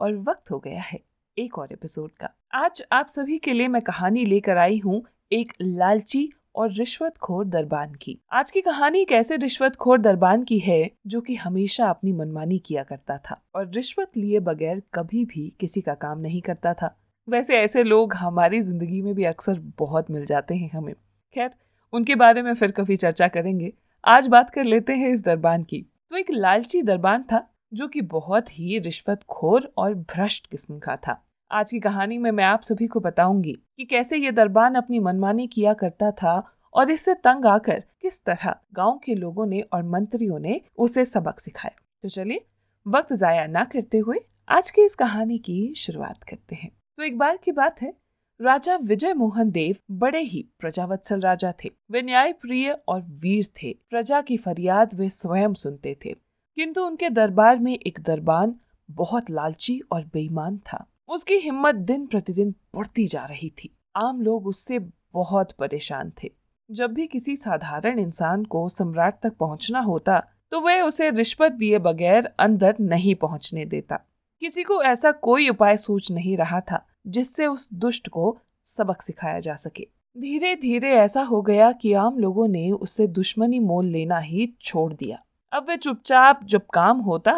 और वक्त हो गया है एक और एपिसोड का। आज आप सभी के लिए मैं कहानी लेकर आई हूँ एक लालची और रिश्वतखोर दरबान की। आज की कहानी एक ऐसे रिश्वतखोर दरबान की है जो कि हमेशा अपनी मनमानी किया करता था और रिश्वत लिए बगैर कभी भी किसी का काम नहीं करता था। वैसे ऐसे लोग हमारी ज़िंदगी में भी अक्सर बहुत मिल जाते हैं हमें। खैर, उनके बारे में फिर कभी चर्चा करेंगे। आज बात कर लेते हैं इस दरबान की। तो एक लालची दरबान था जो कि बहुत ही रिश्वतखोर और भ्रष्ट किस्म का था। आज की कहानी में मैं आप सभी को बताऊँगी कि कैसे ये दरबान अपनी मनमानी किया करता था और इससे तंग आकर किस तरह गाँव के लोगों ने और मंत्रियों ने उसे सबक सिखाया। तो चलिए, वक्त जाया ना करते हुए आज की इस कहानी की शुरुआत करते हैं। तो एक बार की बात है, राजा विजय मोहन देव बड़े ही प्रजावत्सल राजा थे। वे न्याय प्रिय और वीर थे। प्रजा की फरियाद वे स्वयं सुनते थे। किंतु उनके दरबार में एक दरबान बहुत लालची और बेईमान था। उसकी हिम्मत दिन प्रतिदिन बढ़ती जा रही थी। आम लोग उससे बहुत परेशान थे। जब भी किसी साधारण इंसान को सम्राट तक पहुँचना होता तो वह उसे रिश्वत दिए बगैर अंदर नहीं पहुँचने देता। किसी को ऐसा कोई उपाय सोच नहीं रहा था, जिससे उस दुष्ट को सबक सिखाया जा सके। धीरे धीरे ऐसा हो गया कि आम लोगों ने उससे दुश्मनी मोल लेना ही छोड़ दिया। अब वे चुपचाप जब काम होता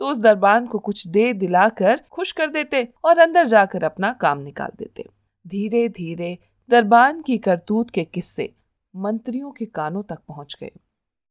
तो उस दरबान को कुछ दे दिलाकर खुश कर देते और अंदर जाकर अपना काम निकाल देते। धीरे धीरे दरबान की करतूत के किस्से मंत्रियों के कानों तक पहुँच गए।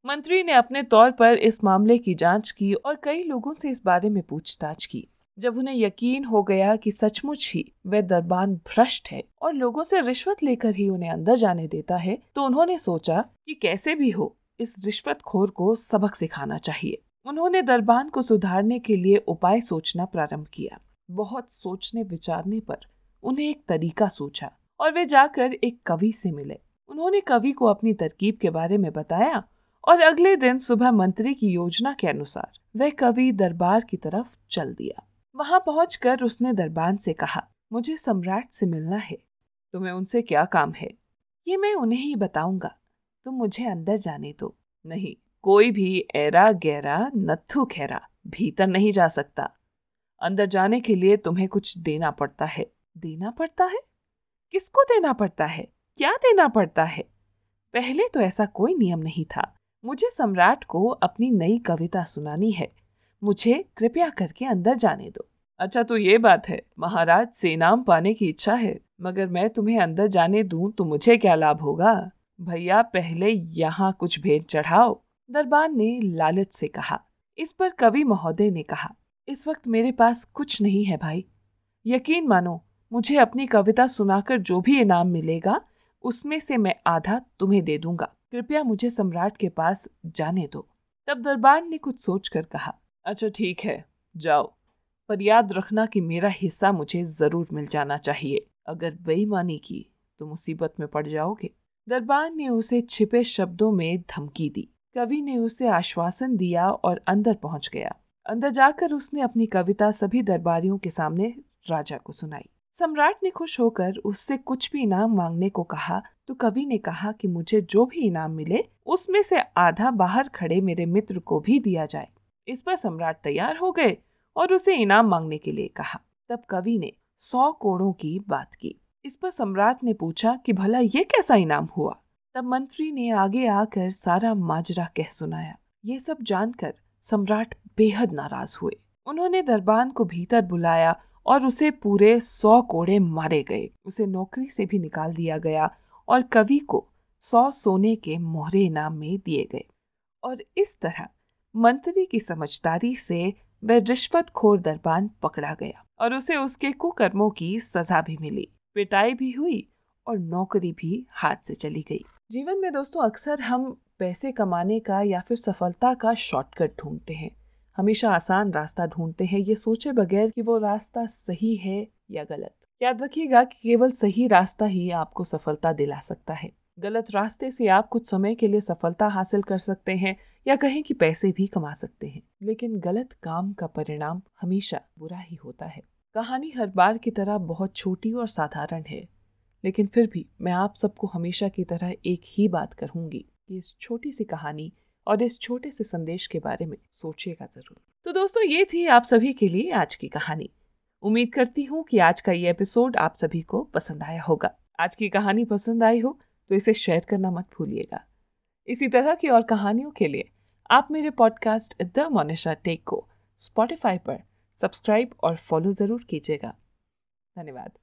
मंत्री ने अपने तौर पर इस मामले की जाँच की और कई लोगों से इस बारे में पूछताछ की। जब उन्हें यकीन हो गया कि सचमुच ही वह दरबान भ्रष्ट है और लोगों से रिश्वत लेकर ही उन्हें अंदर जाने देता है तो उन्होंने सोचा कि कैसे भी हो इस रिश्वतखोर को सबक सिखाना चाहिए। उन्होंने दरबान को सुधारने के लिए उपाय सोचना प्रारंभ किया। बहुत सोचने विचारने पर उन्हें एक तरीका सोचा और वे जाकर एक कवि से मिले। उन्होंने कवि को अपनी तरकीब के बारे में बताया और अगले दिन सुबह मंत्री की योजना के अनुसार वह कवि दरबार की तरफ़ चल दिया। वहाँ पहुंचकर उसने दरबान से कहा, मुझे सम्राट से मिलना है। तुम्हें उनसे क्या काम है? ये मैं उन्हें ही बताऊँगा। तुम मुझे अंदर जाने दो। नहीं, कोई भी ऐरा गहरा नथु खेरा भीतर नहीं जा सकता। अंदर जाने के लिए तुम्हें कुछ देना पड़ता है। देना पड़ता है? किसको देना पड़ता है? क्या देना पड़ता है? पहले तो ऐसा कोई नियम नहीं था। मुझे सम्राट को अपनी नई कविता सुनानी है। मुझे कृपया करके अंदर जाने दो। अच्छा तो ये बात है। महाराज से इनाम पाने की इच्छा है, मगर मैं तुम्हें अंदर जाने दूँ तो मुझे क्या लाभ होगा? भैया पहले यहाँ कुछ भेंट चढ़ाओ दरबान ने लालच से कहा। इस पर कवि महोदय ने कहा, इस वक्त मेरे पास कुछ नहीं है भाई। यकीन मानो, मुझे अपनी कविता सुनाकर जो भी इनाम मिलेगा, उसमें से मैं आधा तुम्हें दे दूँगा। कृपया मुझे सम्राट के पास जाने दो। तब दरबान ने कुछ सोचकर कहा अच्छा ठीक है, जाओ। पर याद रखना कि मेरा हिस्सा मुझे ज़रूर मिल जाना चाहिए। अगर बेईमानी की तो मुसीबत में पड़ जाओगे। दरबान ने उसे छिपे शब्दों में धमकी दी। कवि ने उसे आश्वासन दिया और अंदर पहुँच गया। अंदर जाकर उसने अपनी कविता सभी दरबारियों के सामने राजा को सुनाई। सम्राट ने खुश होकर उससे कुछ भी इनाम मांगने को कहा तो कवि ने कहा कि मुझे जो भी इनाम मिले, उसमें से आधा बाहर खड़े मेरे मित्र को भी दिया जाए। इस पर सम्राट तैयार हो गए और उसे इनाम मांगने के लिए कहा। तब कवि ने सौ कोड़ों की बात की। इस पर सम्राट ने पूछा कि भला ये कैसा इनाम हुआ? तब मंत्री ने आगे आकर सारा माजरा कह सुनाया। ये सब जानकर सम्राट बेहद नाराज़ हुए। उन्होंने दरबान को भीतर बुलाया और उसे पूरे सौ कोड़े मारे गए। उसे नौकरी से भी निकाल दिया गया और कवि को सौ सोने के मोहरे इनाम में दिए गए। और इस तरह मंत्री की समझदारी से वह रिश्वत खोर दरबान पकड़ा गया और उसे उसके कुकर्मों की सजा भी मिली। पिटाई भी हुई और नौकरी भी हाथ से चली गई। जीवन में दोस्तों, अक्सर हम पैसे कमाने का या फिर सफलता का शॉर्टकट ढूंढते हैं। हमेशा आसान रास्ता ढूंढते हैं, ये सोचे बगैर कि वो रास्ता सही है या गलत। याद रखिएगा कि केवल सही रास्ता ही आपको सफलता दिला सकता है। गलत रास्ते से आप कुछ समय के लिए सफलता हासिल कर सकते हैं या कहें कि पैसे भी कमा सकते हैं। लेकिन गलत काम का परिणाम हमेशा बुरा ही होता है। कहानी हर बार की तरह बहुत छोटी और साधारण है, लेकिन फिर भी मैं आप सबको हमेशा की तरह एक ही बात कहूँगी कि इस छोटी सी कहानी और इस छोटे से संदेश के बारे में सोचिएगा ज़रूर। तो दोस्तों, ये थी आप सभी के लिए आज की कहानी। उम्मीद करती हूँ कि आज का ये एपिसोड आप सभी को पसंद आया होगा। आज की कहानी पसंद आई हो तो इसे शेयर करना मत भूलिएगा। इसी तरह की और कहानियों के लिए आप मेरे पॉडकास्ट द मोनिशा टेक को स्पॉटिफाई पर सब्सक्राइब और फॉलो ज़रूर कीजिएगा। धन्यवाद।